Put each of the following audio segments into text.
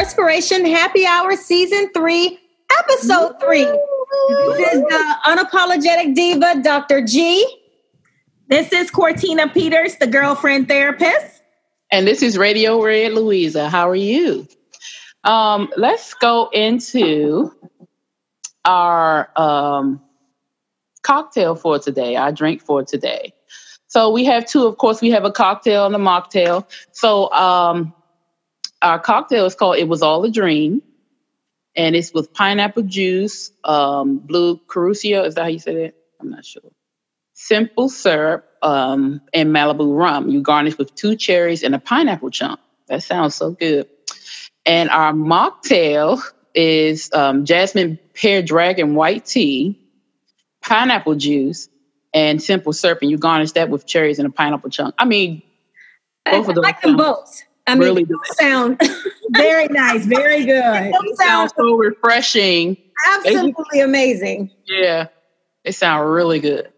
Herspiration Happy Hour Season 3, Episode 3. This is the unapologetic diva, Dr. G. This is Cortina Peters, the girlfriend therapist. And this is Radio Red Louisa. How are you? Um, let's go into our um, cocktail for today, our drink for today. So we have two. Of course, we have a cocktail and a mocktail. So um, our cocktail is called "It Was All a Dream," and it's with pineapple juice, um, blue curacao. Is that how you say it? I'm not sure. Simple syrup um, and Malibu rum. You garnish with two cherries and a pineapple chunk. That sounds so good. And our mocktail is um, jasmine pear dragon white tea, pineapple juice, and simple syrup. And you garnish that with cherries and a pineapple chunk. I mean, both I, of them. I like them both. I mean, really sound very nice, very good. It sounds so refreshing. Absolutely amazing. Yeah, it sounds really good.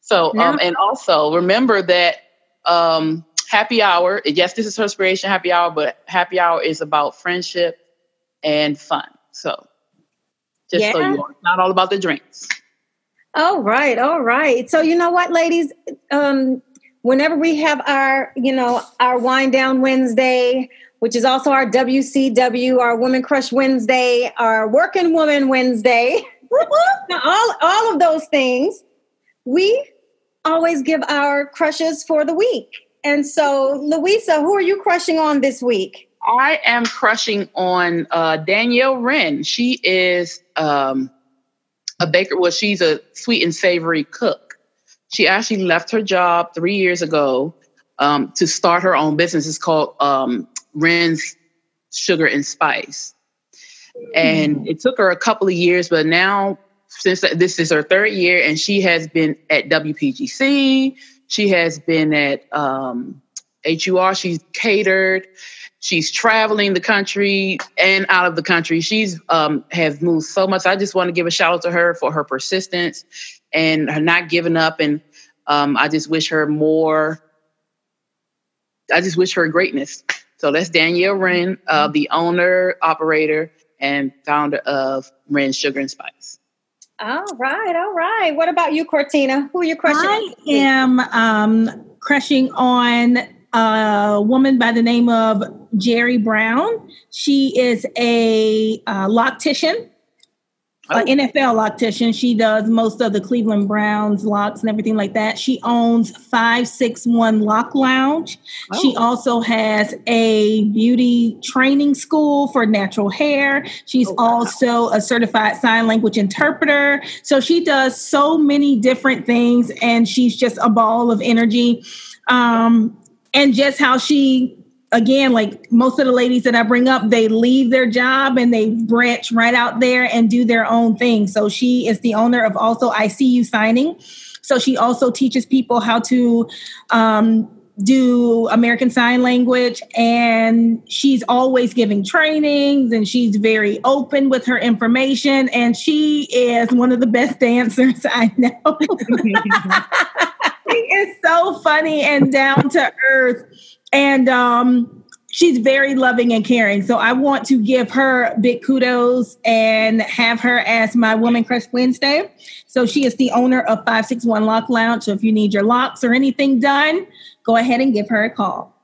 So, yeah. um, and also remember that um, happy hour. Yes, this is Herspiration Happy Hour, but happy hour is about friendship and fun. So, just yeah. so you know, it's not all about the drinks. All right, all right. So you know what, ladies, um, whenever we have our, you know, our wind down Wednesday, which is also our WCW, our Woman Crush Wednesday, our Working Woman Wednesday, all all of those things, we always give our crushes for the week. And so, Louisa, who are you crushing on this week? I am crushing on uh, Danielle Wren. She is um, a baker. Well, she's a sweet and savory cook. She actually left her job three years ago um, to start her own business. It's called um, Wren's Sugar and Spice. And mm. it took her a couple of years, but now, since this is her third year, and she has been at WPGC, she has been at um, HUR, she's catered, she's traveling the country and out of the country. She's um, has moved so much. I just want to give a shout out to her for her persistence and her not giving up. And um, I just wish her more. I just wish her greatness. So that's Danielle Wren, uh, the owner, operator, and founder of Wren Sugar and Spice. All right, all right. What about you, Cortina? Who are you crushing? I am um, crushing on a woman by the name of Jerry Brown. She is a uh, loctician oh. NFL loctician. She does most of the Cleveland Browns locks and everything like that. She owns 561 Lock Lounge. Oh. She also has a beauty training school for natural hair. She's oh, wow. also a certified sign language interpreter. So she does so many different things and she's just a ball of energy. Um, and just how she again, like most of the ladies that I bring up, they leave their job and they branch right out there and do their own thing. So she is the owner of also ICU signing. So she also teaches people how to um, do American Sign Language, and she's always giving trainings and she's very open with her information. And she is one of the best dancers I know. she is so funny and down to earth and um, she's very loving and caring. So I want to give her big kudos and have her as my Woman Crush Wednesday. So she is the owner of 561 Lock Lounge. So if you need your locks or anything done, go ahead and give her a call.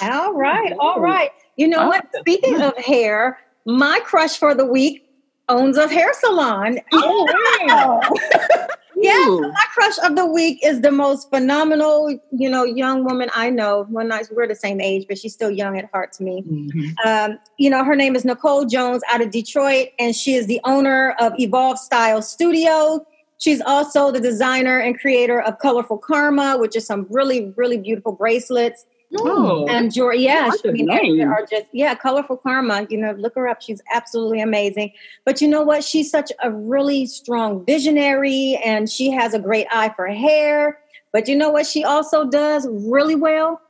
All right, all right. You know what? Speaking of hair, my crush for the week owns a hair salon. Oh, wow. Yes, my crush of the week is the most phenomenal, you know, young woman I know. Well, not, we're the same age, but she's still young at heart to me. Mm-hmm. Um, you know, her name is Nicole Jones out of Detroit, and she is the owner of Evolve Style Studio. She's also the designer and creator of Colorful Karma, which is some really, really beautiful bracelets. Oh, and Jory, yeah, I mean, are just yeah, colorful karma. You know, look her up; she's absolutely amazing. But you know what? She's such a really strong visionary, and she has a great eye for hair. But you know what? She also does really well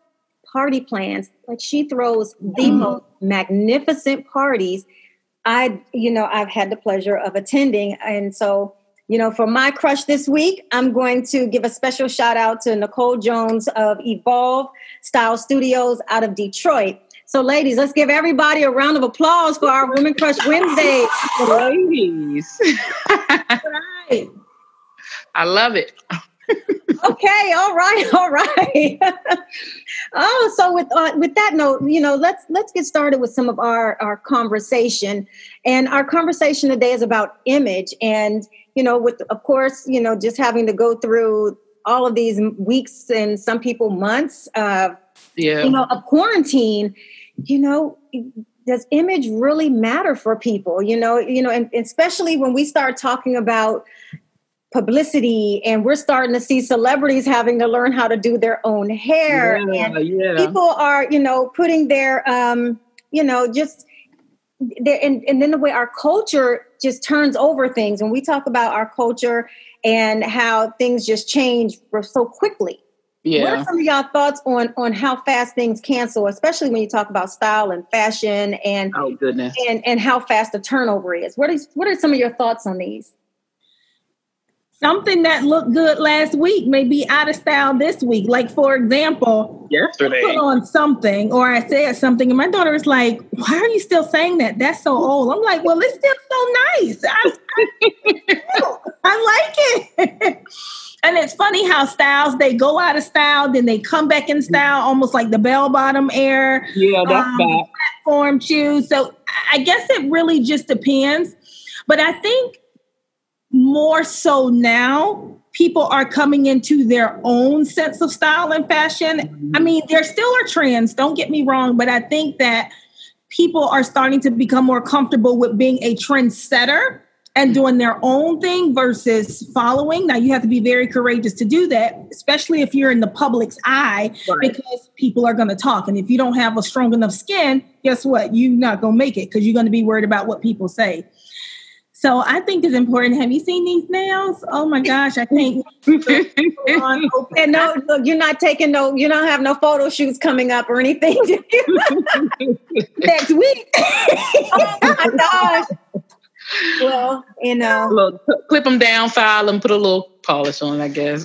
party plans. Like she throws the mm. most magnificent parties. I, you know, I've had the pleasure of attending, and so you know, for my crush this week, I'm going to give a special shout out to Nicole Jones of Evolve Style Studios out of Detroit. So, ladies, let's give everybody a round of applause for our Women Crush Wednesday. ladies. right. I love it. okay, all right, all right. oh, so with uh, with that note, you know, let's let's get started with some of our our conversation. And our conversation today is about image, and you know, with of course, you know, just having to go through all of these weeks and some people months, uh, yeah, you know, of quarantine you know, does image really matter for people? You know, you know, and especially when we start talking about publicity and we're starting to see celebrities having to learn how to do their own hair yeah, and yeah. people are you know putting their um you know just and, and then the way our culture just turns over things when we talk about our culture and how things just change so quickly yeah. What are some of y'all thoughts on on how fast things cancel, especially when you talk about style and fashion and oh goodness and and how fast the turnover is? What is what are some of your thoughts on these? Something that looked good last week may be out of style this week. Like for example, yesterday I put on something or I said something, and my daughter is like, "Why are you still saying that? That's so old." I'm like, "Well, it's still so nice. I, I, I like it." and it's funny how styles they go out of style, then they come back in style, almost like the bell bottom air. Yeah, that's um, bad. Platform shoes. So I guess it really just depends. But I think more so now, people are coming into their own sense of style and fashion. I mm-hmm. mean, there still are trends, don't get me wrong, but I think that people are starting to become more comfortable with being a trendsetter and doing their own thing versus following. Now, you have to be very courageous to do that, especially if you're in the public's eye, right. because people are going to talk. And if you don't have a strong enough skin, guess what? You're not going to make it because you're going to be worried about what people say. So I think it's important. Have you seen these nails? Oh my gosh, I can't. and no, look, you're not taking no, you don't have no photo shoots coming up or anything next week. oh my gosh well, you know, little, clip them down, file them, put a little polish on, I guess.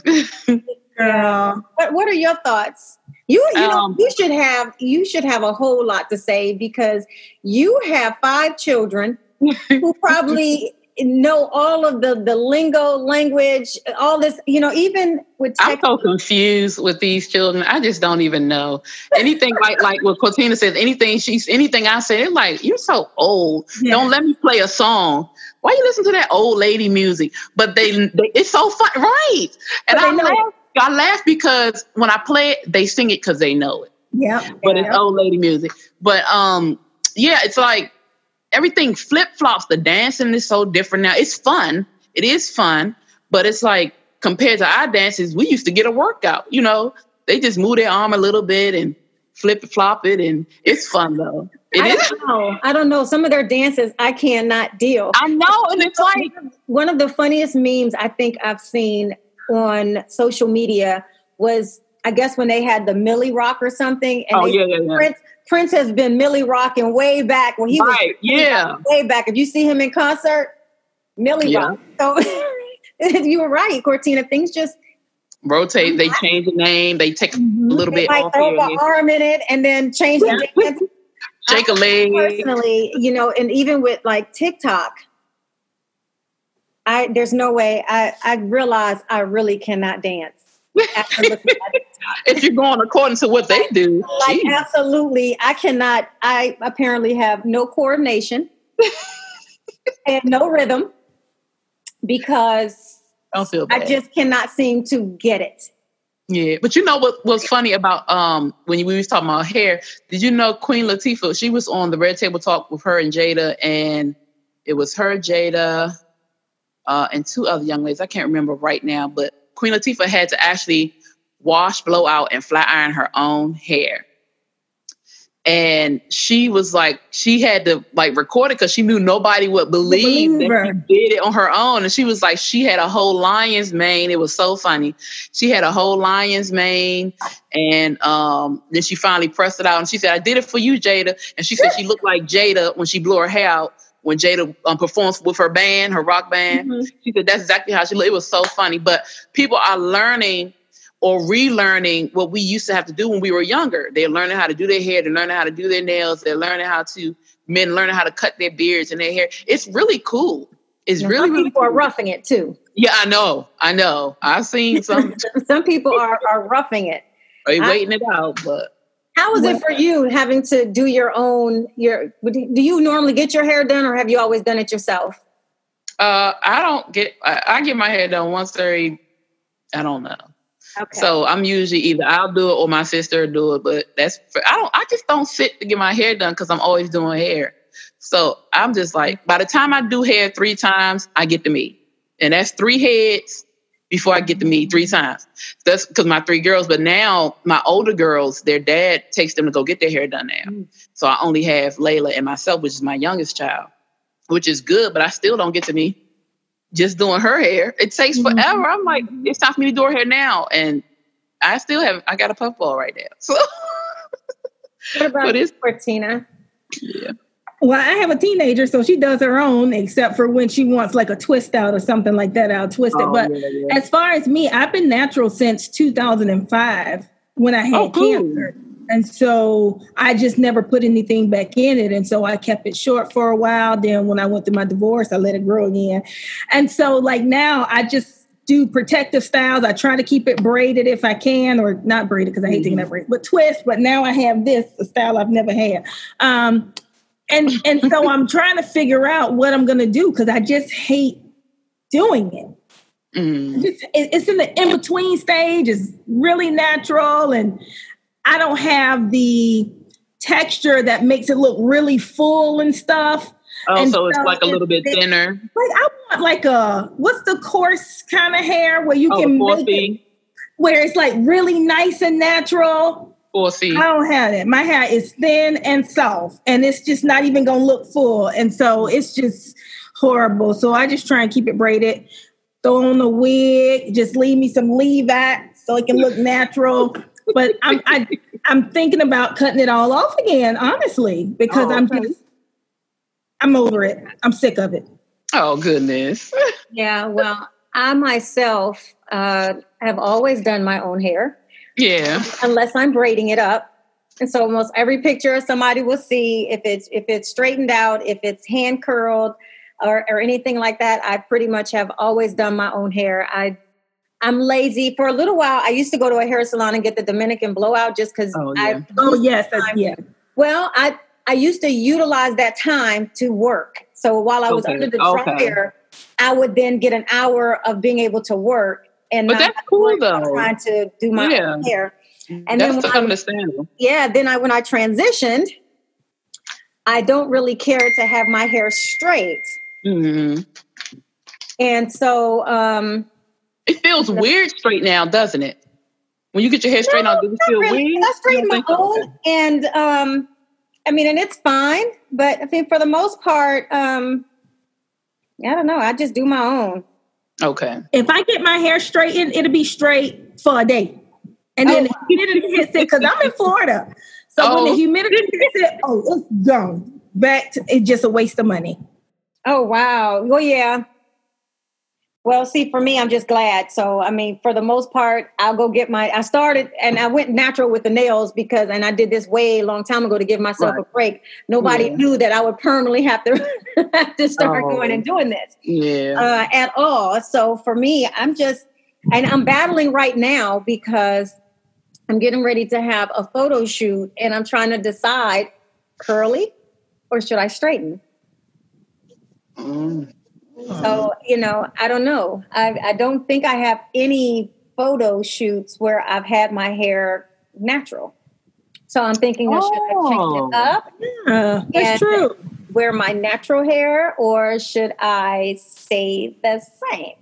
yeah. What What are your thoughts? You you um, know you should have you should have a whole lot to say because you have five children who probably know all of the the lingo language all this you know even with tech- i'm so confused with these children. I just don't even know. Anything like like what Cortina says anything she's anything i say like you're so old. Yeah. don't let me play a song. Why you listen to that old lady music? But they, they it's so fun right? And I laugh, I laugh because when i play it they sing it because they know it. Yeah but yeah. it's old lady music. But um yeah it's like everything flip flops. The dancing is so different now. It's fun. It is fun, but it's like compared to our dances, we used to get a workout. You know, they just move their arm a little bit and flip flop it, and it's fun though. It I is. Don't know. I don't know. Some of their dances I cannot deal. I know, and it's like one of the funniest memes I think I've seen on social media was I guess when they had the Milly Rock or something, and oh, yeah, yeah, yeah. Prince Prince has been Milly rocking way back when he right, was yeah, way back. If you see him in concert, Milly yeah. rock. So you were right, Cortina. Things just rotate. They change the name. They take mm-hmm. a little they bit like off an arm in it and then change the dance. Shake a leg. Personally, you know, and even with like TikTok, I there's no way I I realize I really cannot dance. If you're going according to what they do. Like geez. absolutely. I cannot I apparently have no coordination and no rhythm because I don't feel bad. I just cannot seem to get it. Yeah, but you know what was funny about um when we was talking about hair? Did you know Queen Latifah? She was on the Red Table Talk with her and Jada, and it was her, Jada, uh, and two other young ladies. I can't remember right now, but Queen Latifah had to actually wash, blow out, and flat iron her own hair. And she was like, she had to like record it because she knew nobody would believe, believe that she did it on her own. And she was like, she had a whole lion's mane. It was so funny. She had a whole lion's mane, and um, then she finally pressed it out. And she said, "I did it for you, Jada." And she said she looked like Jada when she blew her hair out when Jada um, performs with her band, her rock band. Mm-hmm. She said that's exactly how she looked. It was so funny. But people are learning or relearning what we used to have to do when we were younger. They're learning how to do their hair, they're learning how to do their nails, they're learning how to men learning how to cut their beards and their hair. It's really cool. It's Now, really some really people are roughing it too. Yeah, I know. I know. I've seen some some people are are roughing it. they I- waiting it out, but How is it for you having to do your own your do you normally get your hair done or have you always done it yourself? uh I don't get I, I get my hair done once every I don't know. Okay. So I'm usually either I'll do it or my sister do it, but that's for, I don't I just don't sit to get my hair done because I'm always doing hair. So I'm just like by the time I do hair three times, I get to me, and that's three heads before I get to me three times. That's because my three girls. But now my older girls, their dad takes them to go get their hair done now. Mm. So I only have Layla and myself, which is my youngest child, which is good. But I still don't get to me just doing her hair. It takes Mm-hmm. forever. I'm like, it's time for me to do her hair now, and I still have I got a puffball right now. So what about it's- Cortina? yeah. Well, I have a teenager, so she does her own, except for when she wants like a twist out or something like that. I'll twist it. Oh, But yeah, yeah. as far as me, I've been natural since 2005 when I had Oh, cool. cancer. And so I just never put anything back in it. And so I kept it short for a while. Then when I went through my divorce, I let it grow again. And so, like now, I just do protective styles. I try to keep it braided if I can, or not braided because I hate taking that braid, but twist. But now I have this, a style I've never had. Um, and and so I'm trying to figure out what I'm gonna do because I just hate doing it Mm. just it- it's in the in between stage it's really natural and i don't have the texture that makes it look really full and stuff. Oh, And so it's so like a little bit it's- thinner. like i want like a what's the coarse kind of hair where you Oh, can make it where it's like really nice and natural? Four C. i don't have it. My hair is thin and soft and it's just not even gonna look full and so it's just horrible. So i just try and keep it braided. Throw on a wig, just leave me some leave out so it can look natural. But I'm I, I'm thinking about cutting it all off again, honestly, because Oh, I'm okay. just I'm over it. I'm sick of it. Oh goodness. Yeah, well, I myself uh, have always done my own hair yeah. unless I'm braiding it up. And so almost every picture somebody will see if it's if it's straightened out, if it's hand curled or, or anything like that, I pretty much have always done my own hair. I I'm lazy. For a little while, I used to go to a hair salon and get the Dominican blowout just because Oh, I yeah. Oh yes, that's, yeah. well, I I used to utilize that time to work. So while I was Okay, under the okay. dryer, I would then get an hour of being able to work and But that's cool, though. trying to do my Yeah. own hair. And That's then understandable. yeah, then I when I transitioned, I don't really care to have my hair straight. hmm And so um It feels weird straight now, doesn't it? When you get your hair straightened No, out, does it not feel really. weird? I straighten my don't think so? own, and um, I mean, and it's fine. But I think for the most part, um, yeah, I don't know. I just do my own. Okay. If I get my hair straightened, it'll be straight for a day. And then Oh. the humidity hits it because I'm in Florida. So when Oh. the humidity hits it, oh, it's gone. Back to it's just a waste of money. Oh wow. Well, yeah. Well, see, for me, I'm just glad. So, I mean, for the most part, I'll go get my. I started and I went natural with the nails because, and I did this way a long time ago to give myself Right. a break. Nobody Yeah. knew that I would permanently have to have to start Oh. going and doing this. Yeah. uh, at all. So for me, I'm just, and I'm battling right now because I'm getting ready to have a photo shoot and I'm trying to decide curly or should I straighten? Mm. So, you know, I don't know. I, I don't think I have any photo shoots where I've had my hair natural. So I'm thinking, well, should I change Oh. it up? Uh, that's true. wear my natural hair or should I stay the same?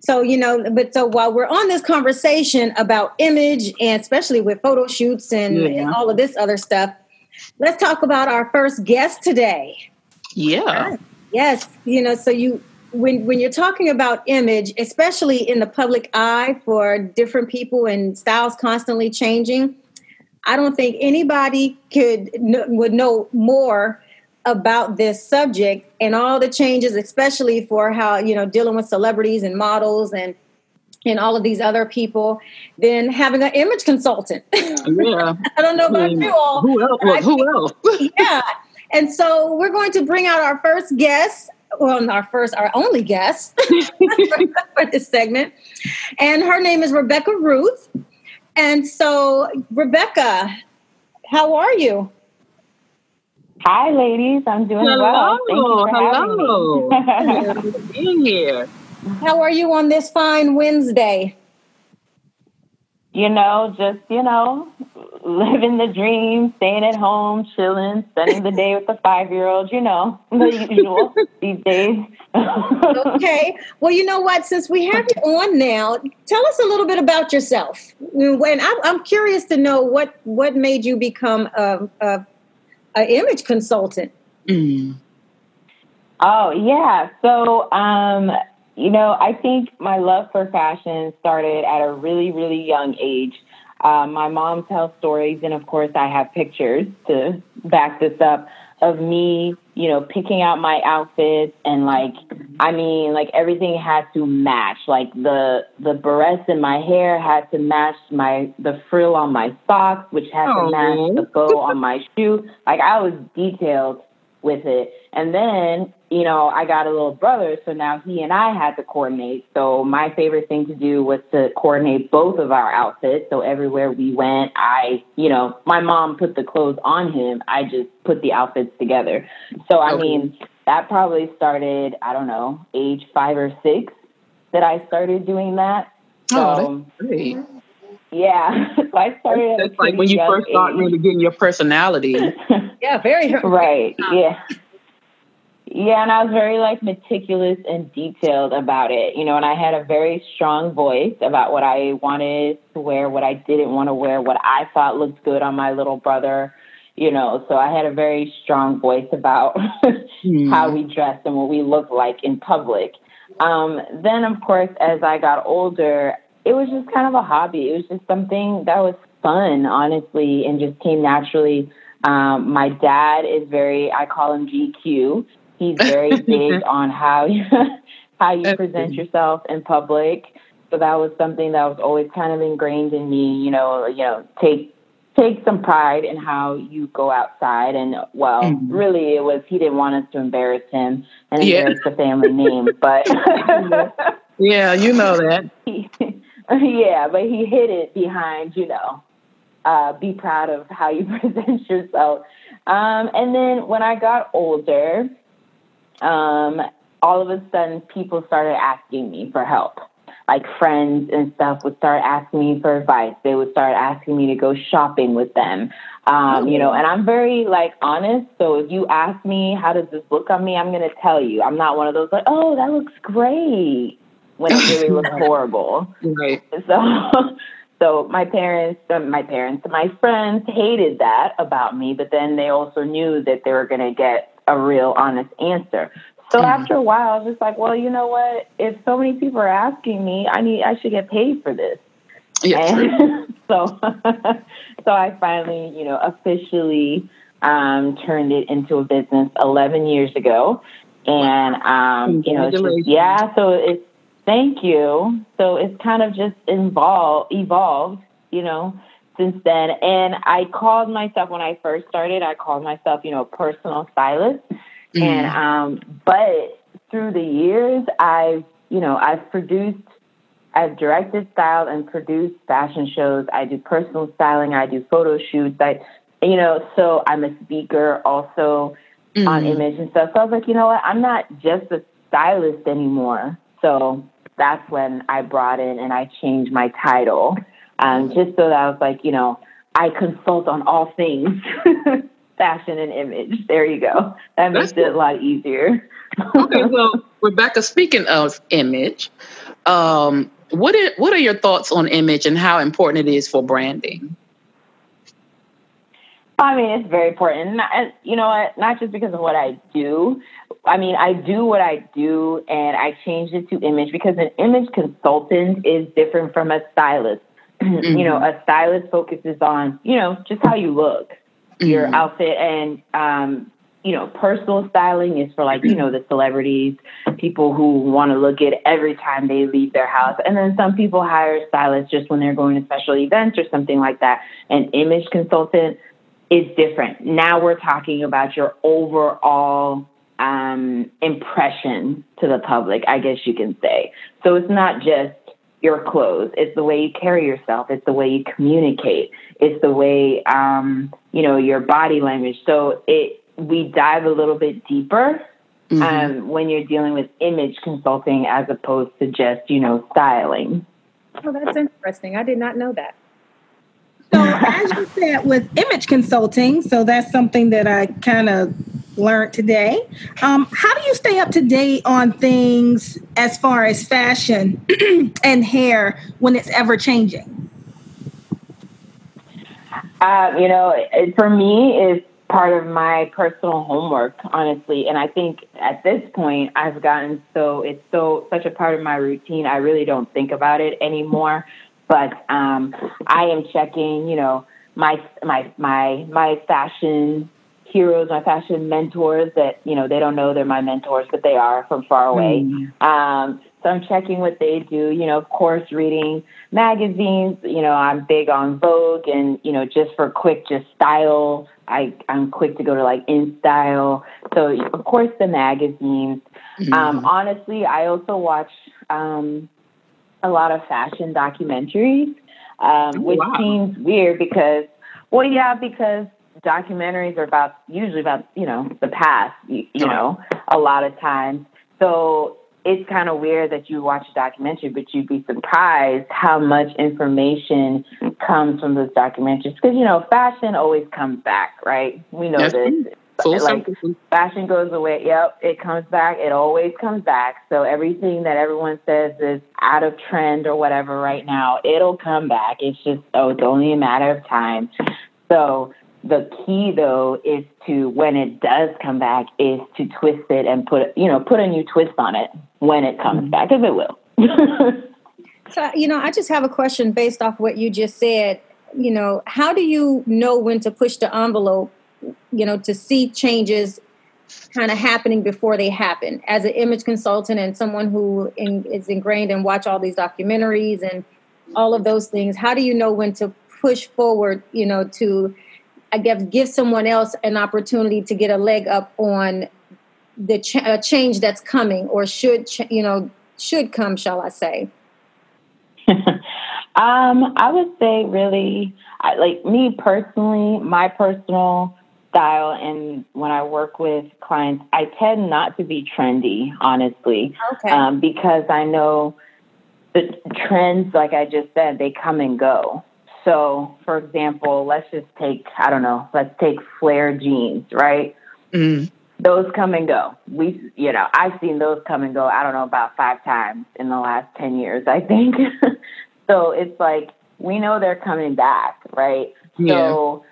So, you know, but so while we're on this conversation about image and especially with photo shoots and, Yeah. and all of this other stuff, let's talk about our first guest today. Yeah. Yes, you know, so you when when you're talking about image, especially in the public eye for different people and styles constantly changing, I don't think anybody could would know more about this subject and all the changes, especially for how you know dealing with celebrities and models and and all of these other people than having an image consultant. Yeah. I don't know about you all. Who else? Well, who else? yeah. And so we're going to bring out our first guest. Well, our first, our only guest for this segment. And her name is Rebecca Ruth. And so, Rebecca, how are you? Hi, ladies. I'm doing hello, well. Thank you for hello. having. Being here. How are you on this fine Wednesday? you know, just you know, living the dream, staying at home, chilling, spending the day with the five year old. You know, the usual these days. okay. Well, you know what? Since we have you on now, tell us a little bit about yourself. When I'm, I'm curious to know what what made you become a, a, a image consultant. Mm. Oh yeah. So um, you know, I think my love for fashion started at a really, really young age. Uh, my mom tells stories, and of course, I have pictures to back this up of me, you know, picking out my outfits and like, I mean, like everything had to match. Like the the barrettes in my hair had to match my the frill on my socks, which had to match the bow on my shoe. Like I was detailed with it. And then, you know, I got a little brother, so now he and I had to coordinate. So my favorite thing to do was to coordinate both of our outfits. So everywhere we went, I, you know, my mom put the clothes on him. I just put the outfits together. So I okay. mean, that probably started, I don't know, age five or six that I started doing that. Oh, so, oh, that's great. Yeah, so I started. That's like when you first start really getting your personality. yeah, very right. Yeah, yeah, and I was very like meticulous and detailed about it, you know. And I had a very strong voice about what I wanted to wear, what I didn't want to wear, what I thought looked good on my little brother, you know. So I had a very strong voice about mm. how we dressed and what we looked like in public. Um, then, of course, as I got older, it was just kind of a hobby. It was just something that was fun, honestly, and just came naturally. Um, my dad is very, I call him GQ. He's very big on how you, how you present yourself in public. So that was something that was always kind of ingrained in me. You know, you know, take take some pride in how you go outside. And well, mm-hmm. really, it was he didn't want us to embarrass him and embarrass yeah. the family name, but yeah, you know that. yeah, but he hid it behind, you know, uh, be proud of how you present yourself. Um, and then when I got older, um, all of a sudden people started asking me for help. Like friends and stuff would start asking me for advice. They would start asking me to go shopping with them. Um, you know, and I'm very like honest. So if you ask me how does this look on me, I'm gonna tell you. I'm not one of those like, oh, that looks great when it really looks horrible. Right. So, so my parents, my parents, my friends hated that about me, but then they also knew that they were going to get a real honest answer. So mm-hmm. after a while, I was just like, well, you know what? If so many people are asking me, I need, I should get paid for this. Yeah. so, so I finally, you know, officially um, turned it into a business 11 years ago. And, um, you know, just, yeah, so it's, Thank you. So it's kind of just involved, evolved, you know, since then. And I called myself when I first started. I called myself, you know, personal stylist. Mm-hmm. And um, but through the years, I've, you know, I've produced, I've directed, styled, and produced fashion shows. I do personal styling. I do photo shoots. I, you know, so I'm a speaker also mm-hmm. on image and stuff. So I was like, you know what? I'm not just a stylist anymore. So that's when I brought in and I changed my title, um, just so that I was like, you know, I consult on all things fashion and image. There you go. That makes that's it a lot easier. okay, well, Rebecca, speaking of image, um, what are, what are your thoughts on image and how important it is for branding? I mean, it's very important. Not, you know what? Not just because of what I do. I mean, I do what I do and I changed it to image because an image consultant is different from a stylist. Mm-hmm. you know, a stylist focuses on, you know, just how you look, mm-hmm. your outfit and, um, you know, personal styling is for like, you know, the celebrities, people who want to look good every time they leave their house. And then some people hire stylists just when they're going to special events or something like that. An image consultant is different. Now we're talking about your overall um, impression to the public, I guess you can say. So it's not just your clothes. It's the way you carry yourself. It's the way you communicate. It's the way, um, you know, your body language. So it, we dive a little bit deeper mm-hmm. um, when you're dealing with image consulting as opposed to just, you know, styling. Oh, that's interesting. I did not know that. So, as you said, with image consulting, so that's something that I kind of learned today. Um, how do you stay up to date on things as far as fashion and hair when it's ever changing? Uh, you know, it, for me, it's part of my personal homework, honestly. And I think at this point, I've gotten so it's so such a part of my routine. I really don't think about it anymore. But um, I am checking, you know, my my my my fashion heroes, my fashion mentors that, you know, they don't know they're my mentors, but they are from far away. Mm. Um, so I'm checking what they do, you know, of course, reading magazines. You know, I'm big on Vogue and, you know, just for quick, just style. I, I'm quick to go to like In Style. So, of course, the magazines. Mm-hmm. Um, honestly, I also watch um, a lot of fashion documentaries, um, oh, which wow. seems weird because, well, yeah, because documentaries are about usually about you know the past, you, you know, a lot of times. So it's kind of weird that you watch a documentary, but you'd be surprised how much information comes from those documentaries. Because you know, fashion always comes back, right? We know this. Full like fashion goes away. Yep, it comes back. It always comes back. So everything that everyone says is out of trend or whatever right now, it'll come back. It's just oh, it's only a matter of time. So the key though is to when it does come back is to twist it and put you know put a new twist on it when it comes mm-hmm. back because it will. so you know, I just have a question based off what you just said. You know, how do you know when to push the envelope? You know, to see changes kind of happening before they happen. As an image consultant and someone who in, is ingrained and watch all these documentaries and all of those things, how do you know when to push forward? You know, to I guess give someone else an opportunity to get a leg up on the ch- change that's coming or should ch- you know should come shall i say? Um i would say really I, like me personally my personal style and when i work with clients i tend not to be trendy honestly. Okay. um, because i know the trends like i just said they come and go so, for example, let's just take, I don't know, let's take flare jeans, right? Mm. Those come and go. We, you know, I've seen those come and go, I don't know, about five times in the last 10 years, I think. so it's like, we know they're coming back, right? Yeah. So,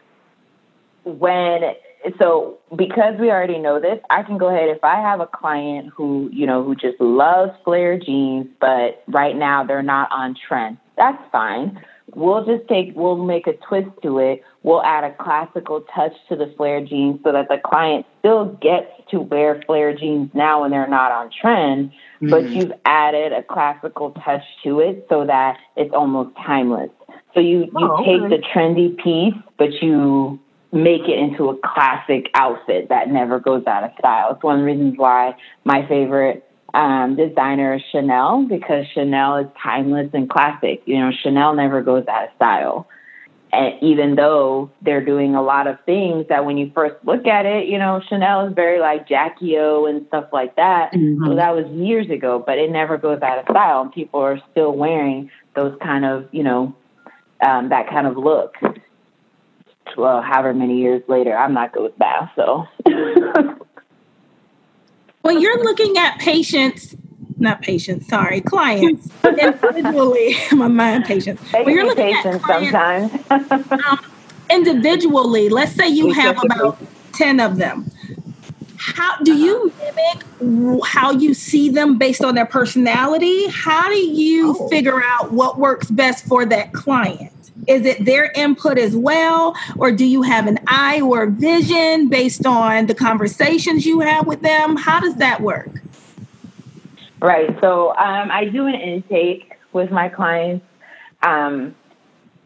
when, so because we already know this, I can go ahead. If I have a client who, you know, who just loves flare jeans, but right now they're not on trend, that's fine We'll just take, we'll make a twist to it. We'll add a classical touch to the flare jeans so that the client still gets to wear flare jeans now when they're not on trend, mm-hmm. but you've added a classical touch to it so that it's almost timeless. So you, you oh, take the trendy piece, but you make it into a classic outfit that never goes out of style. It's one of the reasons why my favorite um, designer Chanel because Chanel is timeless and classic. You know, Chanel never goes out of style. And even though they're doing a lot of things that when you first look at it, you know, Chanel is very like Jackie O and stuff like that. Mm-hmm. So that was years ago, but it never goes out of style. And people are still wearing those kind of, you know, um, that kind of look. Well, however many years later, I'm not good with that. So when you're looking at patients, not patients, sorry, clients individually, my mind patients. When you're looking at clients, sometimes um, individually, let's say you have about ten of them. How do you mimic how you see them based on their personality? How do you oh. figure out what works best for that client? Is it their input as well, or do you have an eye or vision based on the conversations you have with them? How does that work? Right. So um, I do an intake with my clients. Um,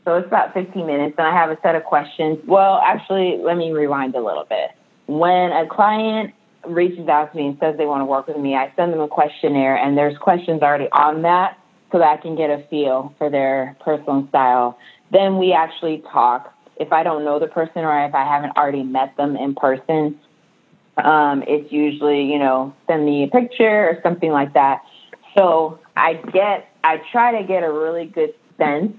so it's about 15 minutes, and I have a set of questions. Well, actually, let me rewind a little bit. When a client reaches out to me and says they want to work with me, I send them a questionnaire, and there's questions already on that so that I can get a feel for their personal style. Then we actually talk. If I don't know the person or if I haven't already met them in person, um, it's usually, you know, send me a picture or something like that. So I get, I try to get a really good sense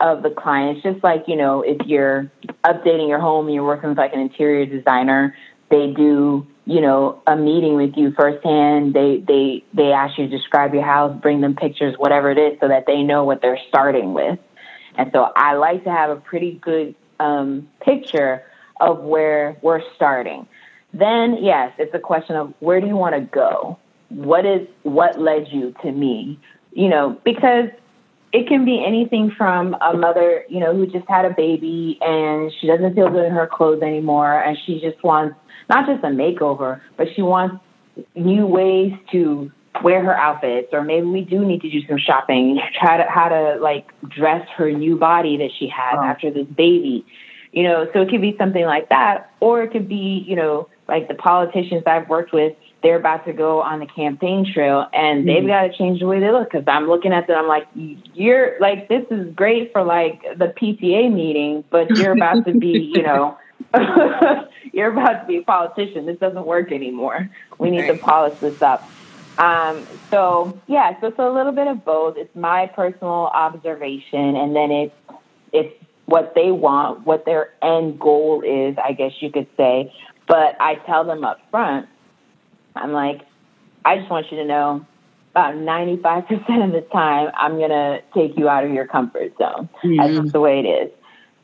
of the clients, just like, you know, if you're updating your home and you're working with like an interior designer, they do you know a meeting with you firsthand they they they ask you to describe your house bring them pictures whatever it is so that they know what they're starting with and so i like to have a pretty good um, picture of where we're starting. Then yes it's a question of where do you want to go? What is what led you to me? You know because it can be anything from a mother you know who just had a baby and she doesn't feel good in her clothes anymore and she just wants not just a makeover, but she wants new ways to wear her outfits, or maybe we do need to do some shopping, try to how to like dress her new body that she has oh. after this baby. You know, so it could be something like that, or it could be, you know, like the politicians I've worked with, they're about to go on the campaign trail and mm-hmm. they've got to change the way they look because I'm looking at them. I'm like, you're like, this is great for like the PTA meeting, but you're about to be, you know, you're about to be a politician. This doesn't work anymore. We need to polish this up. Um, so yeah, so it's a little bit of both. It's my personal observation, and then it's it's what they want, what their end goal is. I guess you could say. But I tell them up front, I'm like, I just want you to know, about 95% of the time, I'm gonna take you out of your comfort zone. Mm-hmm. That's just the way it is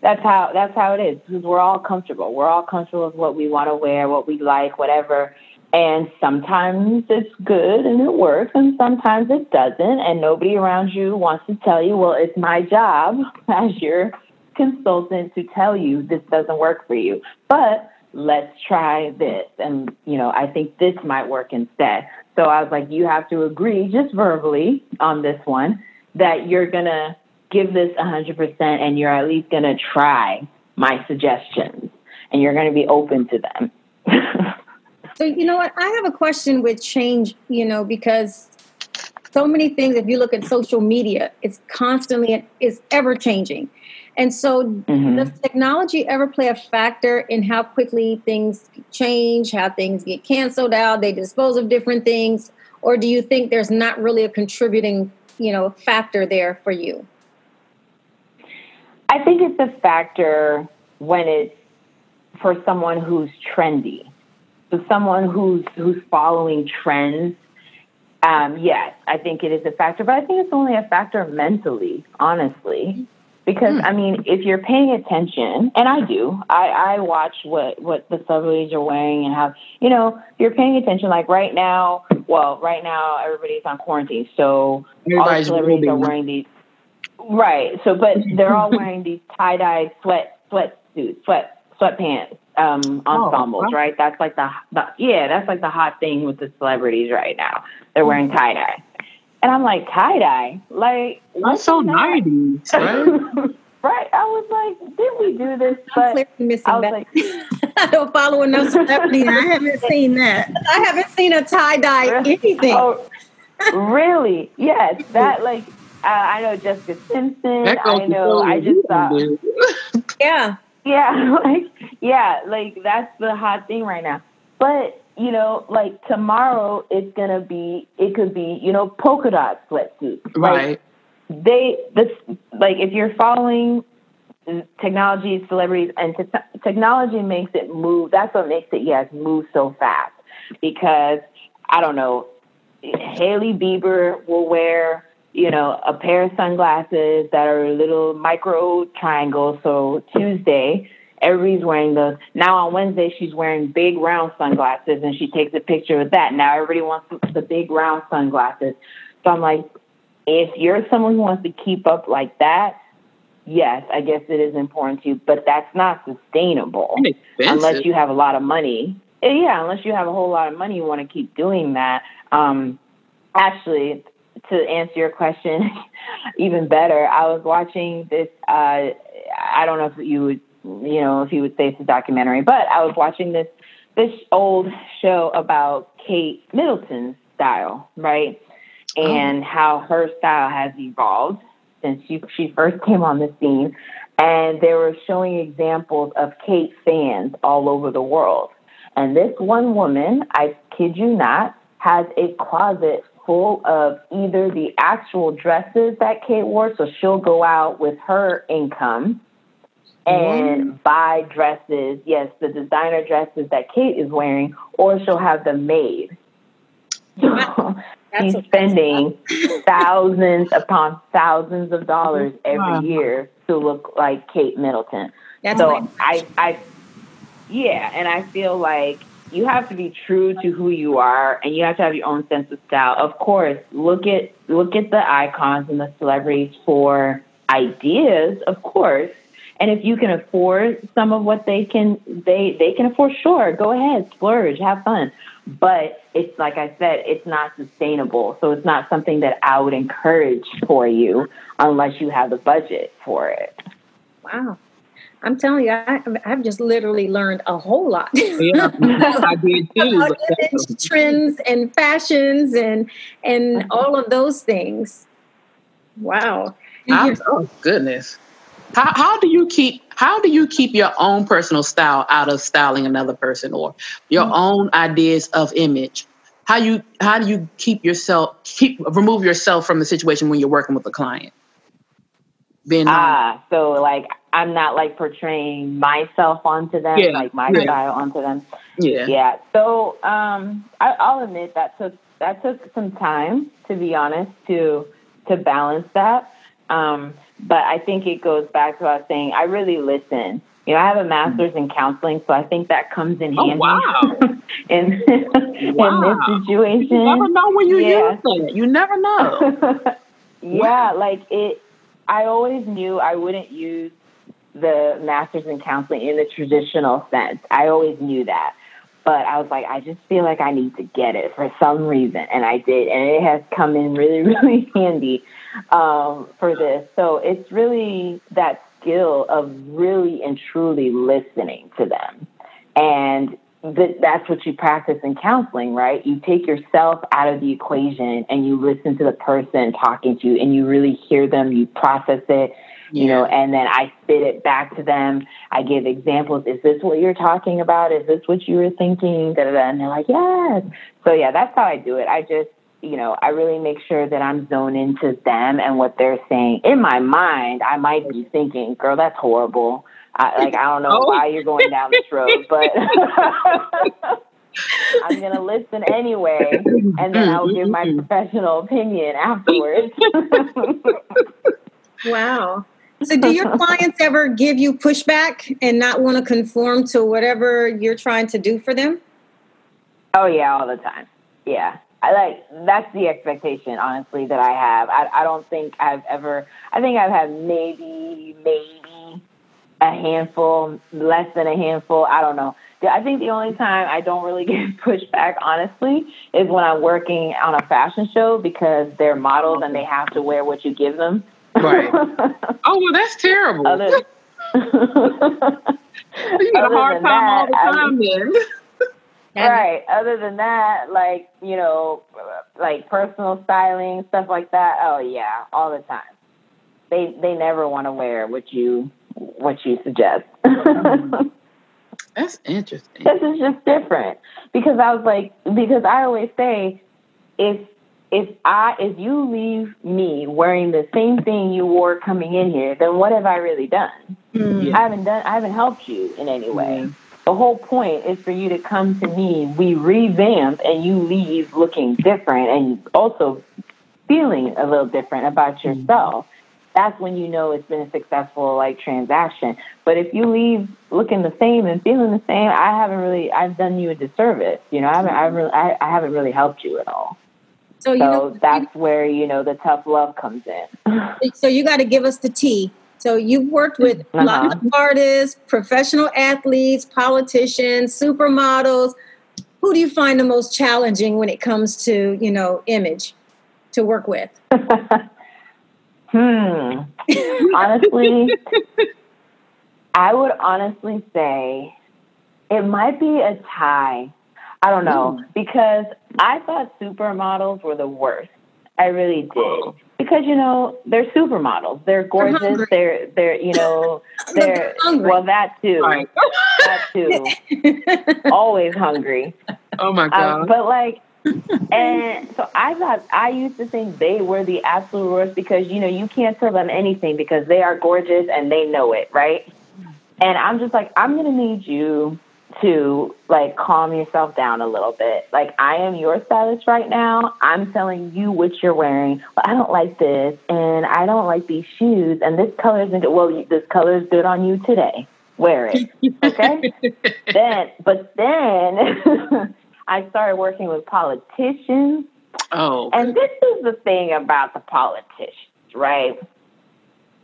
that's how that's how it is because we're all comfortable. We're all comfortable with what we want to wear, what we like, whatever. And sometimes it's good and it works, and sometimes it doesn't. And nobody around you wants to tell you, well, it's my job as your consultant to tell you this doesn't work for you. But let's try this. And, you know, I think this might work instead. So I was like, you have to agree just verbally on this one that you're going to give this 100% and you're at least going to try my suggestions and you're going to be open to them. so, you know what? I have a question with change, you know, because so many things, if you look at social media, it's constantly, it's ever changing. And so, mm-hmm. does technology ever play a factor in how quickly things change, how things get canceled out, they dispose of different things? Or do you think there's not really a contributing, you know, factor there for you? I think it's a factor when it's for someone who's trendy. So someone who's who's following trends. Um, yes, I think it is a factor, but I think it's only a factor mentally, honestly. Because mm. I mean, if you're paying attention, and I do, I, I watch what what the celebrities are wearing and how you know you're paying attention. Like right now, well, right now everybody's on quarantine, so Everybody's all the celebrities are wearing these Right. So, but they're all wearing these tie dye sweat sweatsuits, sweat sweatpants um, oh, ensembles, oh, right? That's like the, the yeah, that's like the hot thing with the celebrities right now. They're wearing mm-hmm. tie dye, and I'm like tie dye, like that's so nineties, right? right. I was like, did we do this? But I'm clearly missing I was that. like, I don't follow enough celebrities. I haven't seen that. I haven't seen a tie dye anything. Oh, really? Yes, that like uh, I know Jessica Simpson. I know. I just saw. yeah. Yeah, like yeah, like that's the hot thing right now. But you know, like tomorrow it's gonna be. It could be you know polka dot sweatsuits. Right. Like, they this like if you're following technology, celebrities, and te- technology makes it move. That's what makes it yes move so fast because I don't know. Hailey Bieber will wear you know, a pair of sunglasses that are little micro triangles. So Tuesday, everybody's wearing those. Now on Wednesday, she's wearing big round sunglasses and she takes a picture with that. Now everybody wants the big round sunglasses. So I'm like, if you're someone who wants to keep up like that, yes, I guess it is important to, you, but that's not sustainable unless you have a lot of money. Eh, yeah, unless you have a whole lot of money, you want to keep doing that. Um, actually, to answer your question even better, I was watching this. Uh, I don't know if you would, you know, if you would say it's a documentary, but I was watching this this old show about Kate Middleton's style, right? Oh. And oh. how her style has evolved since she, she first came on the scene. And they were showing examples of Kate fans all over the world. And this one woman, I kid you not, has a closet full of either the actual dresses that Kate wore, so she'll go out with her income and mm. buy dresses, yes, the designer dresses that Kate is wearing, or she'll have them made. So she's spending thousands upon thousands of dollars every wow. year to look like Kate Middleton. That's so I, I, yeah, and I feel like you have to be true to who you are, and you have to have your own sense of style. Of course, look at look at the icons and the celebrities for ideas, of course. And if you can afford some of what they can, they they can afford. Sure, go ahead, splurge, have fun but it's like I said, it's not sustainable. So it's not something that I would encourage for you unless you have the budget for it. Wow. I'm telling you, I, have just literally learned a whole lot. Yeah, I did too. trends and fashions and and all of those things. Wow. oh goodness. How how do you keep how do you keep your own personal style out of styling another person or your mm-hmm. own ideas of image? How you how do you keep yourself keep remove yourself from the situation when you're working with a client? Being ah, so like I'm not like portraying myself onto them, yeah, like my yeah. style onto them. Yeah, yeah. So um, I, I'll admit that took that took some time to be honest to to balance that. Um, but I think it goes back to what I was saying. I really listen. You know, I have a master's in counseling, so I think that comes in oh, handy. Wow. in, wow. in this situation. You never know when you yeah. use it. You never know. yeah, wow. like it. I always knew I wouldn't use the master's in counseling in the traditional sense. I always knew that. But I was like, I just feel like I need to get it for some reason. And I did. And it has come in really, really handy um, for this. So it's really that skill of really and truly listening to them. And th- that's what you practice in counseling, right? You take yourself out of the equation and you listen to the person talking to you and you really hear them, you process it, you know, and then I spit it back to them. I give examples. Is this what you're talking about? Is this what you were thinking? Da, da, da. And they're like, yes. So yeah, that's how I do it. I just you know, I really make sure that I'm zoned into them and what they're saying. In my mind, I might be thinking, girl, that's horrible. I, like, I don't know oh. why you're going down this road, but I'm going to listen anyway, and then I'll give my mm-hmm. professional opinion afterwards. wow. So, do your clients ever give you pushback and not want to conform to whatever you're trying to do for them? Oh, yeah, all the time. Yeah. I like that's the expectation, honestly, that I have. I, I don't think I've ever. I think I've had maybe maybe a handful, less than a handful. I don't know. I think the only time I don't really get pushback, honestly, is when I'm working on a fashion show because they're models and they have to wear what you give them. Right. oh well, that's terrible. Other, you got a hard time that, all the time, I then. Right. Other than that, like, you know, like personal styling, stuff like that. Oh yeah, all the time. They they never want to wear what you what you suggest. Mm-hmm. That's interesting. This is just different because I was like because I always say if if I if you leave me wearing the same thing you wore coming in here, then what have I really done? Mm-hmm. I haven't done I haven't helped you in any way. Mm-hmm the whole point is for you to come to me. We revamp and you leave looking different and also feeling a little different about mm-hmm. yourself. That's when you know it's been a successful like transaction. But if you leave looking the same and feeling the same, I haven't really I've done you a disservice. You know, I haven't I really I, I haven't really helped you at all. So, so you know, that's where you know the tough love comes in. so you got to give us the tea So you've worked with uh-huh. lots of artists, professional athletes, politicians, supermodels. Who do you find the most challenging when it comes to, you know, image to work with? hmm. honestly, I would honestly say it might be a tie. I don't know because I thought supermodels were the worst. I really did because you know they're supermodels. They're gorgeous. They're they're, you know they're well that too. Right. That too. Always hungry. Oh my um, god! Um, but like, and so I thought I used to think they were the absolute worst because you know you can't tell them anything because they are gorgeous and they know it, right? And I'm just like, I'm gonna need you to like calm yourself down a little bit. Like I am your stylist right now. I'm telling you what you're wearing. But I don't like this, and I don't like these shoes, and this color isn't good. Well, this color is good on you today. Wear it, okay? then, but then I started working with politicians. Oh, and this is the thing about the politicians, right?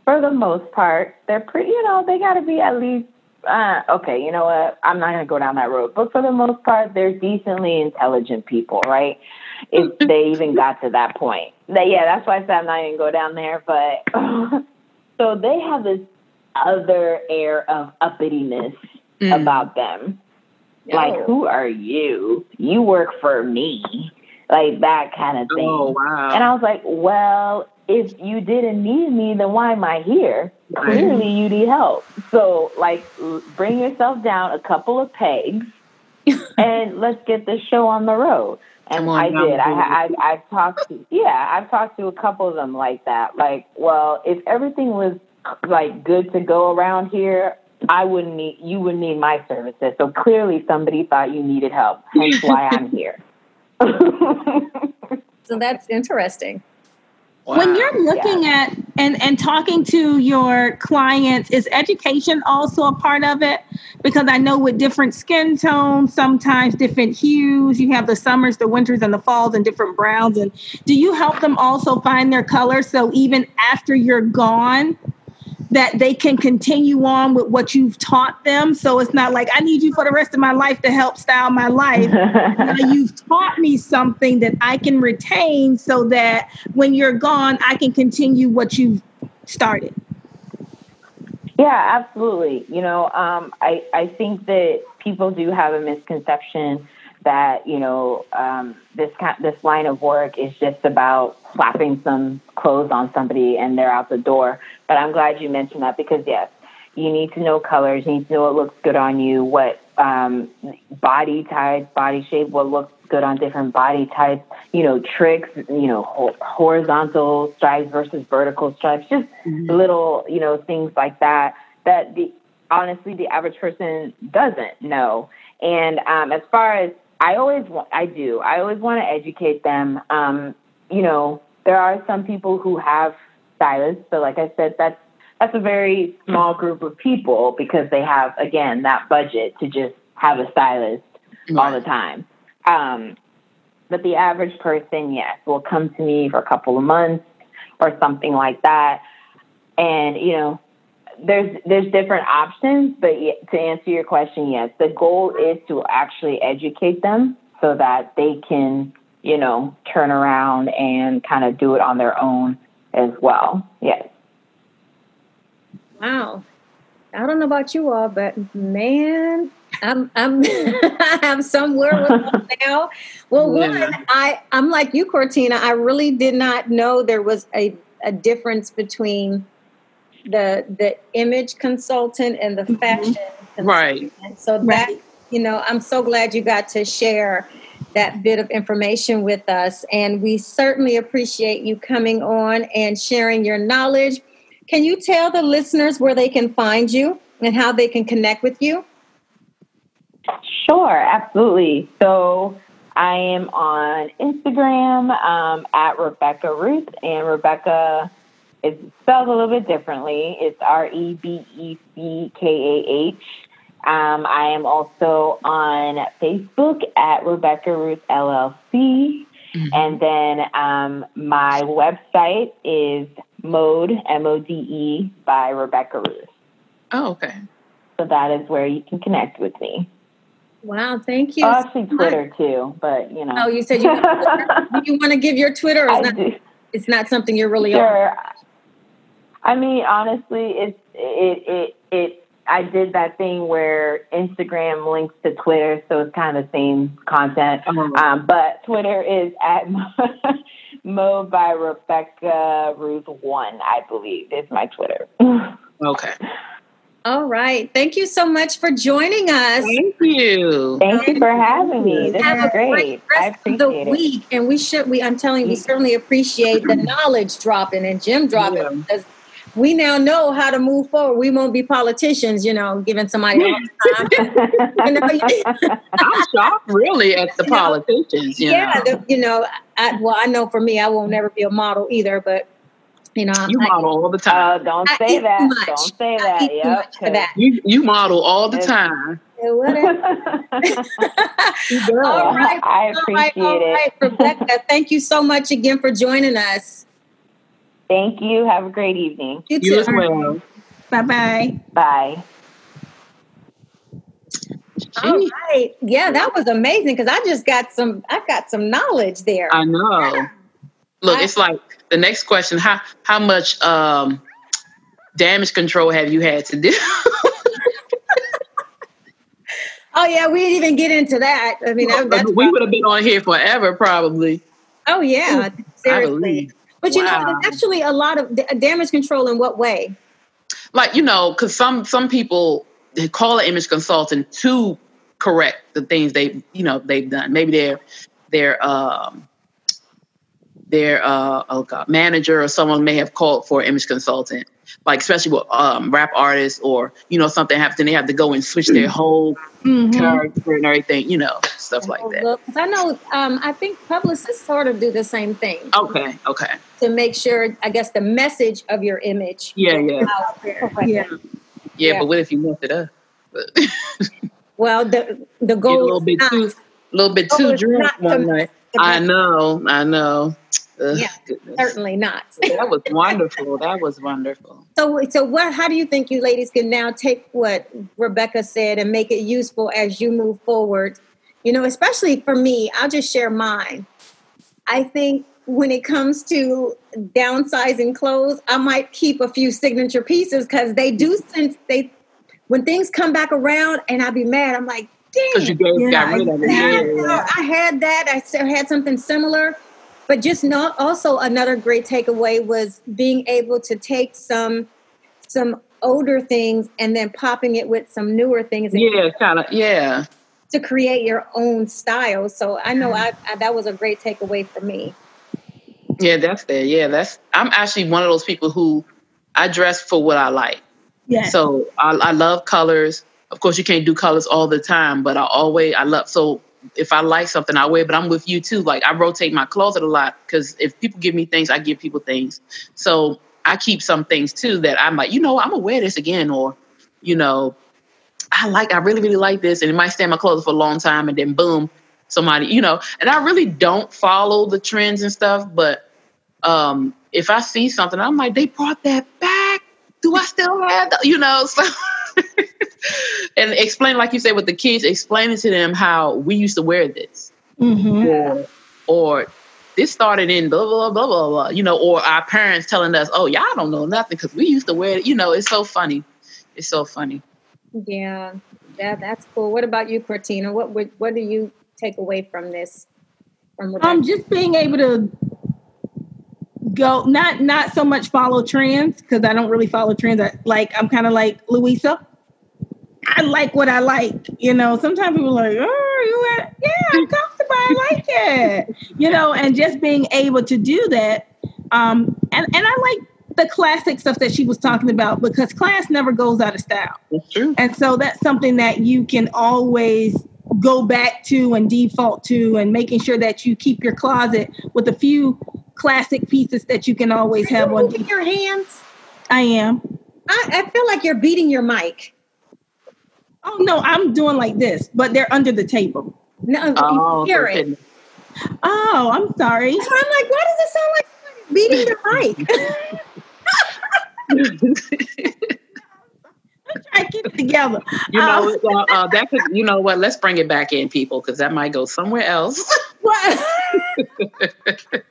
For the most part, they're pretty. You know, they got to be at least uh, okay, you know what? I'm not going to go down that road. But for the most part, they're decently intelligent people, right? If they even got to that point. That, yeah, that's why I said I'm not even go down there. But so they have this other air of uppityness mm. about them. Like, who are you? You work for me. Like that kind of thing. Oh, wow. And I was like, well, if you didn't need me, then why am I here? Clearly, you need help. So, like, bring yourself down a couple of pegs, and let's get this show on the road. And on, I did. I, I I've talked to yeah, I've talked to a couple of them like that. Like, well, if everything was like good to go around here, I wouldn't need you wouldn't need my services. So clearly, somebody thought you needed help. Hence why I'm here. so that's interesting. Wow. When you're looking yeah. at and and talking to your clients, is education also a part of it? Because I know with different skin tones, sometimes different hues, you have the summers, the winters, and the falls, and different browns. And do you help them also find their color? So even after you're gone, that they can continue on with what you've taught them. So it's not like I need you for the rest of my life to help style my life. now you've taught me something that I can retain so that when you're gone, I can continue what you've started. Yeah, absolutely. You know, um, I, I think that people do have a misconception that you know um, this kind, this line of work is just about slapping some clothes on somebody and they're out the door. But I'm glad you mentioned that because yes, you need to know colors, you need to know what looks good on you, what um, body type, body shape, what looks good on different body types, you know, tricks, you know, ho- horizontal stripes versus vertical stripes, just mm-hmm. little, you know, things like that that the honestly the average person doesn't know. And um, as far as I always want, I do. I always want to educate them. Um, you know, there are some people who have stylists, but like I said, that's that's a very small group of people because they have again that budget to just have a stylist right. all the time. Um, but the average person, yes, will come to me for a couple of months or something like that, and you know, there's there's different options, but to answer your question, yes, the goal is to actually educate them so that they can, you know, turn around and kind of do it on their own as well. Yes. Wow. I don't know about you all, but man, I'm I'm I'm somewhere with now. Well, yeah. one, I I'm like you, Cortina. I really did not know there was a a difference between the the image consultant and the mm-hmm. fashion mm-hmm. right so that right. you know i'm so glad you got to share that bit of information with us and we certainly appreciate you coming on and sharing your knowledge can you tell the listeners where they can find you and how they can connect with you sure absolutely so i am on instagram um, at rebecca ruth and rebecca is spelled a little bit differently. It's R E B E C K A H. Um, I am also on Facebook at Rebecca Ruth LLC. Mm-hmm. And then um, my website is Mode, M O D E, by Rebecca Ruth. Oh, okay. So that is where you can connect with me. Wow, thank you. Oh, actually, Twitter too, but you know. Oh, you said you want you want to give your Twitter? Or not, it's not something you're really sure. on. I mean, honestly, it's it it it. I did that thing where Instagram links to Twitter, so it's kind of the same content. Oh. Um, but Twitter is at Mo by Rebecca Ruth One, I believe, is my Twitter. okay. All right. Thank you so much for joining us. Thank you. Thank you for having me. This Have is great. great I appreciate the it. week, and we should. We, I'm telling you, we certainly appreciate the knowledge dropping and Jim dropping yeah. because we now know how to move forward. We won't be politicians, you know, giving somebody all time. I'm shocked, really, at the you politicians. You yeah, the, you know, I, well, I know for me, I won't never be a model either, but you know, you I, model all the time. Uh, don't say that. Don't say that. Yep. That. You you model all the time. all right. I appreciate all right, all right. it. Rebecca, thank you so much again for joining us. Thank you. Have a great evening. You, you as well. Bye-bye. Bye. All right. Yeah, that was amazing because I just got some I got some knowledge there. I know. Look, I, it's like the next question: how how much um, damage control have you had to do? oh yeah, we didn't even get into that. I mean, well, that, we would have been on here forever, probably. Oh yeah, seriously. But you wow. know, there's actually a lot of damage control. In what way? Like you know, because some some people call an image consultant to correct the things they you know they've done. Maybe they're they're um, their uh, oh god manager or someone may have called for an image consultant like especially with um, rap artists or you know something happens and they have to go and switch their whole mm-hmm. character and everything you know stuff like that. i know um, i think publicists sort of do the same thing. Okay okay. To make sure i guess the message of your image yeah yeah. yeah. Yeah yeah. but what if you mess it up? Well the the goal a little bit not, too a little bit too drunk one night. I know, I know. Ugh, yeah, goodness. certainly not. that was wonderful. That was wonderful. So, so what? How do you think you ladies can now take what Rebecca said and make it useful as you move forward? You know, especially for me, I'll just share mine. I think when it comes to downsizing clothes, I might keep a few signature pieces because they do since they when things come back around and I'll be mad. I'm like, "Dang." because you gave, got rid of it. Yeah. I had that. I still had something similar. But just not also another great takeaway was being able to take some some older things and then popping it with some newer things. Yeah, kind of. Yeah. To create your own style. So I know I, I, that was a great takeaway for me. Yeah, that's there. Yeah, that's. I'm actually one of those people who I dress for what I like. Yeah. So I, I love colors of course you can't do colors all the time but i always i love so if i like something i wear but i'm with you too. Like i rotate my closet a lot because if people give me things i give people things. So i keep some things too that i'm like you know i'm gonna wear this again or you know i like i really really like this and it might stay in my closet for a long time and then boom somebody you know and i really don't follow the trends and stuff but um if i see something i'm like they brought that back. Do i still have that you know so and explain, like you said, with the kids, explaining to them how we used to wear this, mm-hmm. or, or this started in blah blah blah blah blah. You know, or our parents telling us, "Oh, y'all don't know nothing because we used to wear it." You know, it's so funny. It's so funny. Yeah, yeah, that's cool. What about you, Cortina? What what, what do you take away from this? From um, just being able to go not not so much follow trends because I don't really follow trends. I, like I'm kind of like Louisa. I like what I like. You know, sometimes people are like, oh, you at, yeah, I'm comfortable. I like it. You know, and just being able to do that. Um, and, and I like the classic stuff that she was talking about because class never goes out of style. That's true. And so that's something that you can always go back to and default to and making sure that you keep your closet with a few classic pieces that you can always Are have on your hands. I am. I, I feel like you're beating your mic. Oh no, I'm doing like this, but they're under the table. No, oh, hear it. Oh, I'm sorry. So I'm like, why does it sound like beating the mic? try to keep it together. You know, um, uh, uh, that could. You know what? Let's bring it back in, people, because that might go somewhere else. What?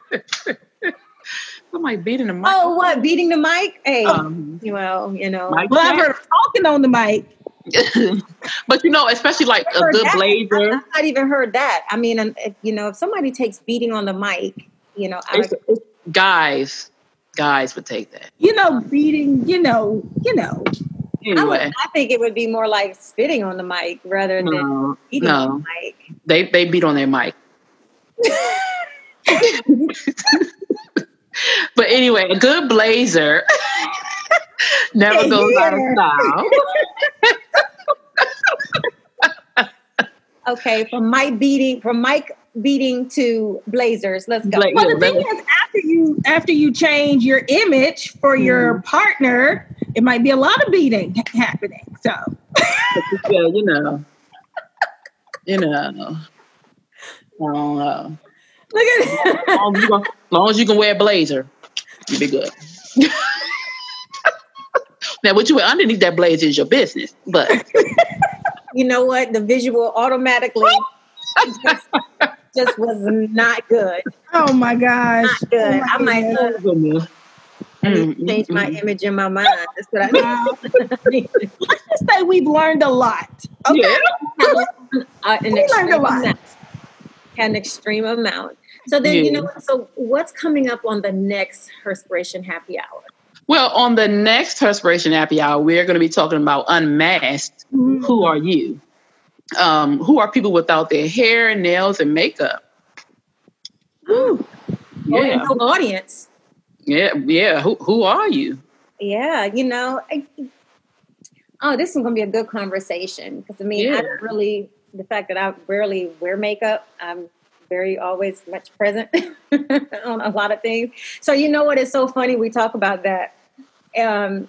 Somebody beating the mic. Oh, what? Beating the mic? Hey, um, well, you know. Well, I've heard talking on the mic. but you know, especially like a good that. blazer. I've not even heard that. I mean, if, you know, if somebody takes beating on the mic, you know, it's, it's guys, guys would take that. You know, beating. You know, you know. Anyway. I, would, I, think it would be more like spitting on the mic rather than no, beating no. on the mic. They they beat on their mic. but anyway, a good blazer never yeah, goes out of style. okay, from Mike beating from Mike beating to blazers. Let's go. well, the thing is, after you after you change your image for mm. your partner, it might be a lot of beating happening. So, yeah, you know, you know, I don't know. Look at it. As long as, you can, as long as you can wear a blazer, you'll be good. now, what you wear underneath that blazer is your business, but you know what? The visual automatically just, just, was not good. Oh my gosh! Not good. Oh I might uh, mm-hmm. change my image in my mind. That's what I need. Let's just say we've learned a lot. Okay, yeah. uh, we learned a lot an extreme amount. So then, yeah. you know, so what's coming up on the next Herspiration Happy Hour? Well, on the next Herspiration Happy Hour, we're going to be talking about unmasked. Mm-hmm. Who are you? Um, who are people without their hair, nails, and makeup? Ooh. Yeah. Oh, no audience. Yeah, yeah. Who who are you? Yeah, you know, I, oh, this is going to be a good conversation because I mean, yeah. I really the fact that I rarely wear makeup. I'm very always much present on a lot of things. So you know what is so funny? We talk about that um,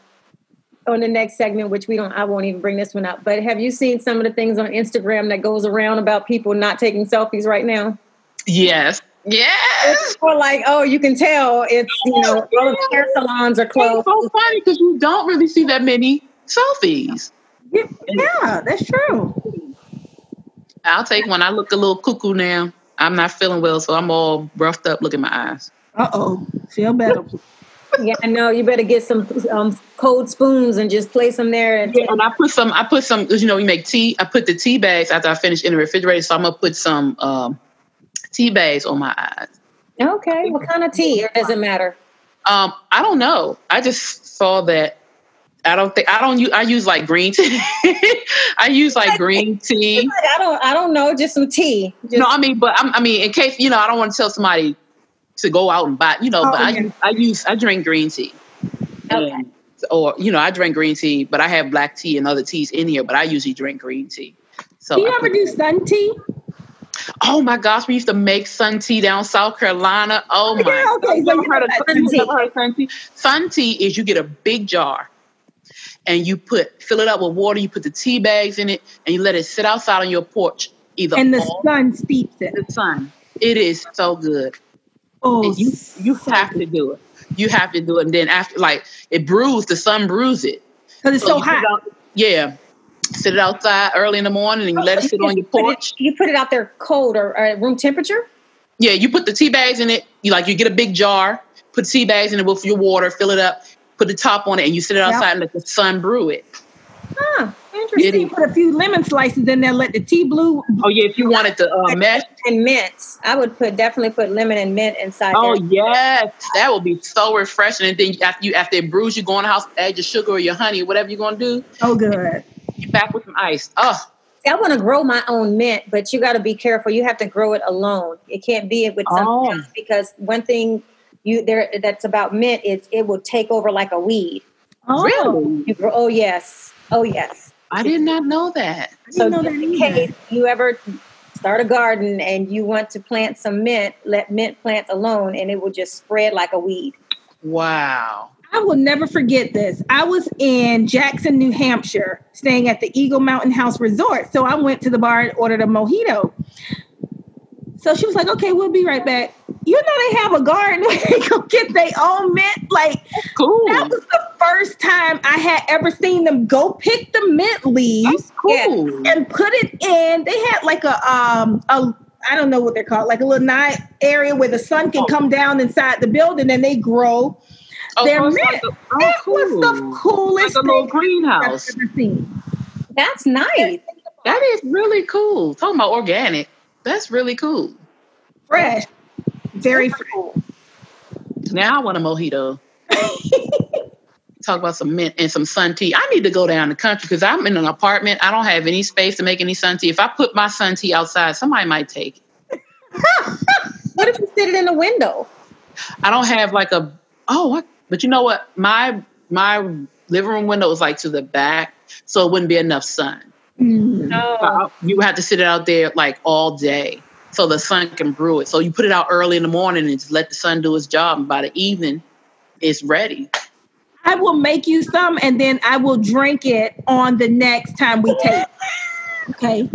on the next segment, which we don't. I won't even bring this one up. But have you seen some of the things on Instagram that goes around about people not taking selfies right now? Yes. Yes. Or like, oh, you can tell it's you know all the hair salons are closed. It's so funny because you don't really see that many selfies. Yeah, that's true. I'll take one. I look a little cuckoo now. I'm not feeling well, so I'm all roughed up. Look at my eyes. Uh oh. Feel better. yeah, I know. You better get some um, cold spoons and just place them there. And, yeah, and I put some. I put some. because You know, we make tea. I put the tea bags after I finish in the refrigerator. So I'm gonna put some um, tea bags on my eyes. Okay. What kind of tea? Or does it matter? Um, I don't know. I just saw that I don't think I don't use I use like green tea. I use like green tea. I don't I don't know, just some tea. Just, no, I mean, but I'm, i mean, in case you know, I don't want to tell somebody to go out and buy, you know, oh, but yeah. I I use I drink green tea. Okay. And, or you know, I drink green tea, but I have black tea and other teas in here, but I usually drink green tea. So do you I ever do sun tea? Oh my gosh, we used to make sun tea down South Carolina. Oh my! Yeah, okay. So you heard of sun tea? sun tea? Sun tea is you get a big jar and you put fill it up with water. You put the tea bags in it, and you let it sit outside on your porch. Either and the sun steeps it. The sun. It is so good. Oh, and you you have to do it. You have to do it, and then after like it brews, the sun brews it because it's so, so hot. Out, yeah, sit it outside early in the morning, and you oh, let it sit on your porch. It, you put it out there cold or, or room temperature. Yeah, you put the tea bags in it. You like you get a big jar, put tea bags in it with your water, fill it up, put the top on it, and you sit it outside yep. and let the sun brew it. Huh. Interesting. You put a few lemon slices in there, let the tea blue. Oh yeah, if you wanted to uh, mesh and mint, I would put definitely put lemon and mint inside. Oh there. yes, that would be so refreshing. And then after you after it brews, you go in the house, add your sugar or your honey, whatever you're gonna do. Oh good. You back with some ice. Oh. I want to grow my own mint, but you got to be careful. You have to grow it alone. It can't be it with something oh. else because one thing you there that's about mint is it will take over like a weed. Oh, really? You, oh yes, oh yes. I did not know that. So know that in case you ever start a garden and you want to plant some mint, let mint plants alone, and it will just spread like a weed. Wow. I will never forget this. I was in Jackson, New Hampshire, staying at the Eagle Mountain House Resort. So I went to the bar and ordered a mojito. So she was like, okay, we'll be right back. You know, they have a garden where they go get their own mint. Like, cool. that was the first time I had ever seen them go pick the mint leaves cool. and put it in. They had like a um a I don't know what they're called, like a little night area where the sun can oh. come down inside the building and they grow. Oh, their mint. Like a, oh, that cool. was the coolest like a little greenhouse. I've ever seen. That's nice. That is really cool. Talking about organic. That's really cool. Fresh. Very fresh. Now I want a mojito. Talk about some mint and some sun tea. I need to go down the country because I'm in an apartment. I don't have any space to make any sun tea. If I put my sun tea outside, somebody might take it. what if you sit it in the window? I don't have like a oh, what? but you know what? My my living room window is like to the back, so it wouldn't be enough sun. Mm. No. You have to sit it out there like all day so the sun can brew it. So you put it out early in the morning and just let the sun do its job. And by the evening, it's ready. I will make you some and then I will drink it on the next time we take. Okay.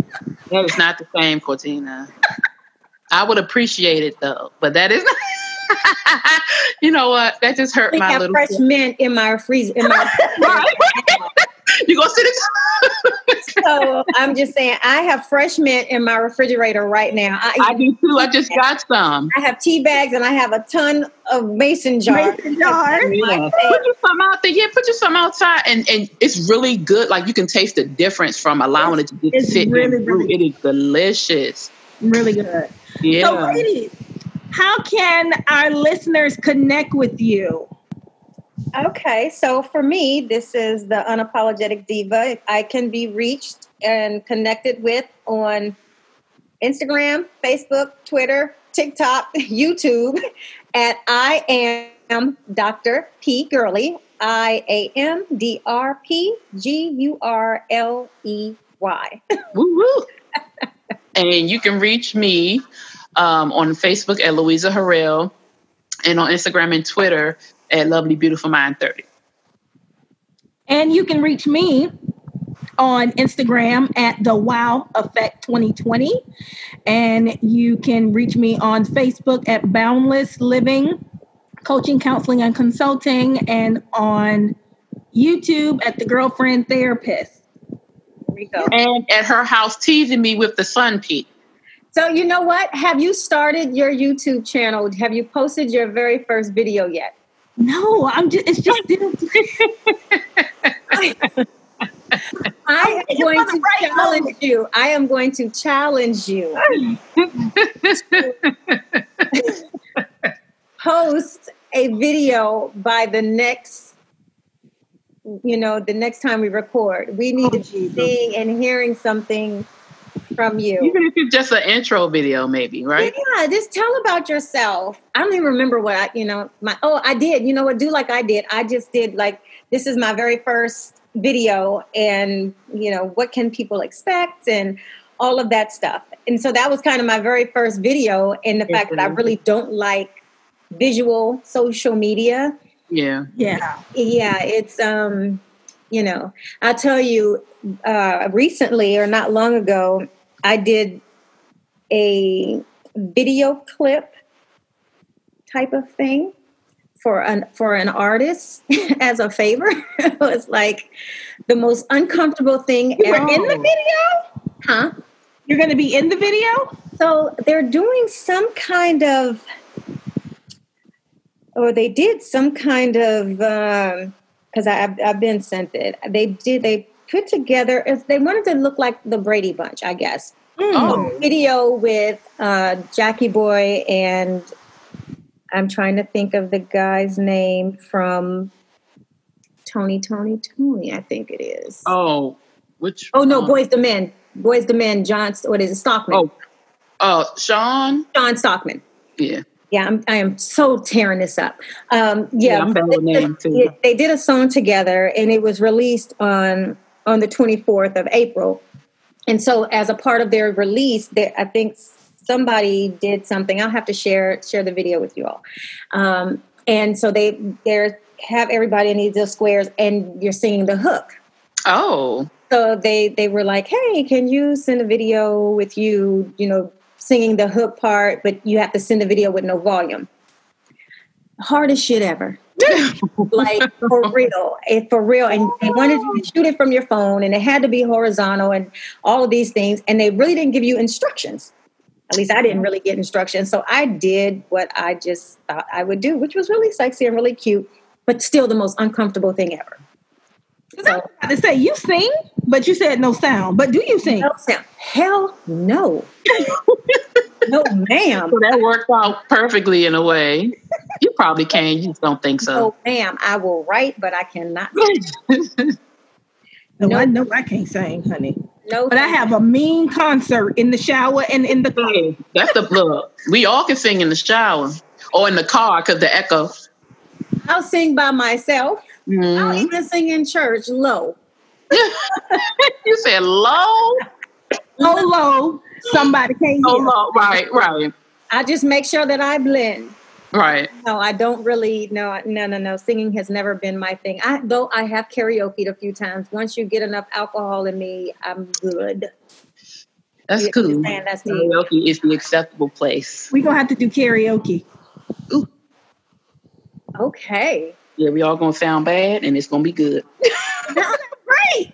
That is not the same, Cortina. I would appreciate it though, but that is not. you know what? That just hurt my little. fresh mint in my freezer. In my. you gonna sit it? so I'm just saying, I have fresh mint in my refrigerator right now. I, I do too. I just got some. I have tea bags and I have a ton of mason jars. Mason jars. Yeah. Put you some out there. Yeah, put you some outside, and and it's really good. Like you can taste the difference from allowing it to it's sit really, really, It is delicious. Really good. Yeah. So, ladies, how can our listeners connect with you? Okay, so for me, this is the unapologetic diva. I can be reached and connected with on Instagram, Facebook, Twitter, TikTok, YouTube at I am Dr. P Gurley. I A M D R P G U R L E Y. And you can reach me um, on Facebook at Louisa Harrell and on Instagram and Twitter at Lovely Beautiful Mind 30. And you can reach me on Instagram at the Wow Effect 2020. And you can reach me on Facebook at Boundless Living, Coaching, Counseling, and Consulting, and on YouTube at The Girlfriend Therapist. And at her house, teasing me with the sun peak. So you know what? Have you started your YouTube channel? Have you posted your very first video yet? No, I'm just. It's just. I am going to challenge you. I am going to challenge you. Post a video by the next, you know, the next time we record. We need oh, to be oh, seeing and hearing something from you. Even if it's just an intro video, maybe, right? Yeah, just tell about yourself. I don't even remember what I, you know, my oh, I did. You know what? Do like I did. I just did like this is my very first video, and you know what can people expect and all of that stuff. And so that was kind of my very first video, and the fact that I really don't like visual social media. Yeah. Yeah. Yeah. It's um, you know, I'll tell you, uh, recently or not long ago, I did a video clip type of thing for an for an artist as a favor. it was like the most uncomfortable thing you ever. in the video? Huh? You're going to be in the video? So they're doing some kind of, or they did some kind of, because um, I've, I've been sent it. They did. They put together, if they wanted to look like the Brady Bunch, I guess. Mm. Oh. Video with uh, Jackie Boy and I'm trying to think of the guy's name from Tony, Tony, Tony, I think it is. Oh, which? Oh, no, um, Boyz II Men. Boyz II Men, John, what is it, Stockman? Oh, uh, Shawn? Shawn Stockman. Yeah. Yeah, I'm, I am so tearing this up. Um, yeah, yeah I'm bad with name too. They did a song together, and it was released on on the 24th of April. And so, as a part of their release, they, I think somebody did something. I'll have to share share the video with you all. Um, and so they they have everybody in these little squares, and you're singing the hook. Oh, so they they were like, "Hey, can you send a video with you? You know, singing the hook part, but you have to send a video with no volume." Hardest shit ever. like for real, it, for real. And they wanted you to shoot it from your phone, and it had to be horizontal, and all of these things. And they really didn't give you instructions. At least I didn't really get instructions. So I did what I just thought I would do, which was really sexy and really cute, but still the most uncomfortable thing ever. So, I to say you sing, but you said no sound. But do you sing? No sound. Hell no. No, ma'am. So that worked out perfectly in a way. You probably can. You don't think so. No, ma'am. I will write, but I cannot. no, no, I know I can't sing, honey. No, but I have a mean concert in the shower and in the car. That's the blood. We all can sing in the shower or in the car because the echo. I'll sing by myself. Mm-hmm. I'll even sing in church low. you said low? So low, somebody can't so hear. low, right, right. I just make sure that I blend. Right. No, I don't really. No, no, no, no. Singing has never been my thing. I though I have karaoke a few times. Once you get enough alcohol in me, I'm good. That's you cool. That's karaoke is the acceptable place. We're gonna have to do karaoke. Ooh. Okay. Yeah, we all gonna sound bad, and it's gonna be good. Great.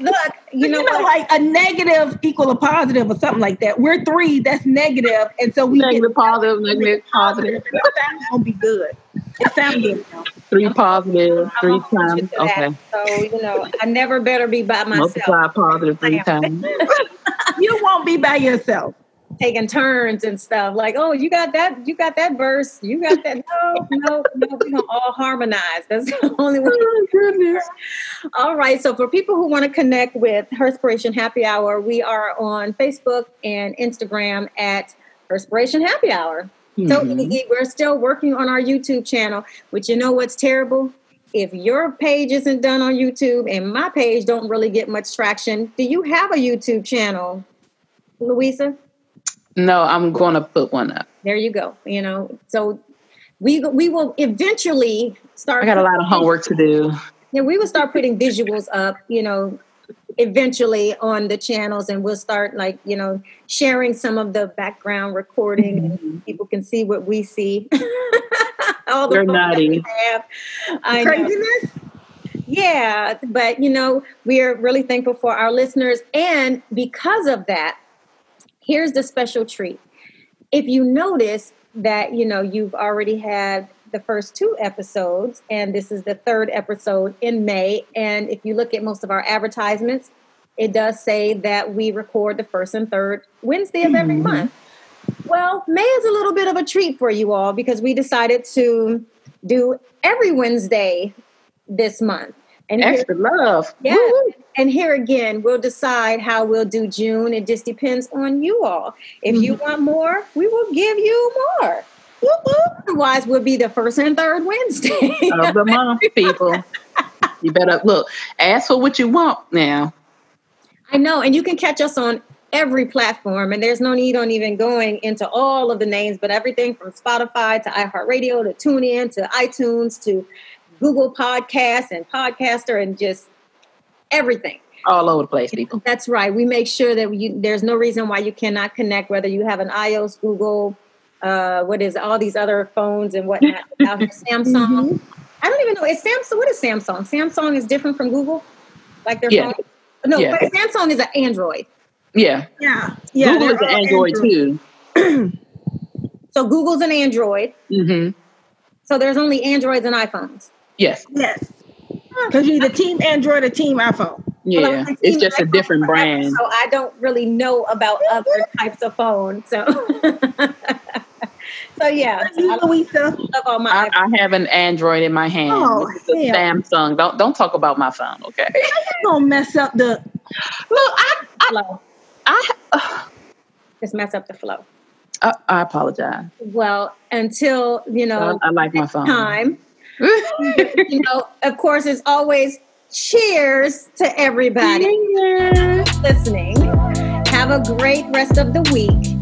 Look, you know, you know like a negative equal a positive or something like that. We're three, that's negative, and so we negative, get positive, negative, positive. It's gonna be good. It sounds good. Three positive, three times. Okay. So you know, I never better be by myself. Multiply positive three times. you won't be by yourself taking turns and stuff. Like, oh, you got that, you got that verse, you got that. No, no, no, we gonna all harmonize. That's the only way. Oh, goodness. All right. So for people who want to connect with Herspiration Happy Hour, we are on Facebook and Instagram at Herspiration Happy Hour. Mm-hmm. So we're still working on our YouTube channel, which you know what's terrible? If your page isn't done on YouTube and my page don't really get much traction, do you have a YouTube channel, Louisa? No, I'm going to put one up. There you go. You know, so we we will eventually start. I got a lot of homework to do. Yeah, we will start putting visuals up. You know, eventually on the channels, and we'll start like you know sharing some of the background recording, mm-hmm. and people can see what we see. All the They're naughty. I Craziness. Yeah, but you know, we are really thankful for our listeners, and because of that, here's the special treat. If you notice that, you know, you've already had the first two episodes, and this is the third episode in May. And if you look at most of our advertisements, it does say that we record the first and third Wednesday of every mm-hmm. month. Well, May is a little bit of a treat for you all because we decided to do every Wednesday this month. And extra here, love. Yeah. Woo. And here again, we'll decide how we'll do June. It just depends on you all. If mm-hmm. you want more, we will give you more. Otherwise, we'll be the first and third Wednesday of the month, people. You better look. Ask for what you want now. I know, and you can catch us on every platform, and there's no need on even going into all of the names, but everything from Spotify to iHeartRadio to TuneIn to iTunes to Google Podcasts and Podcaster and just everything. All over the place, people. That's right. We make sure that you, there's no reason why you cannot connect, whether you have an iOS, Google, uh, what is all these other phones and whatnot. Samsung. Mm-hmm. I don't even know. Is Samsung? What is Samsung? Samsung is different from Google, like their yeah. phone. No, yeah. but Samsung is an Android. Yeah. Yeah. Yeah. Google is an Android, Android. too. so Google's an Android. Mm-hmm. So there's only Androids and iPhones. Yes. Yes. Because you're the team Android or team iPhone. Yeah, well, it's just iPhone a different brand. So I don't really know about other types of phones. So, so yeah. So I, I, I, have an Android in my hand. Oh, it's a Samsung. Don't don't talk about my phone, okay? you gonna mess up the. Look, I, I, I uh, just mess up the flow. I, I apologize. Well, until you know, I, I like my phone. Time you know, of course, as always, cheers to everybody listening. Have a great rest of the week.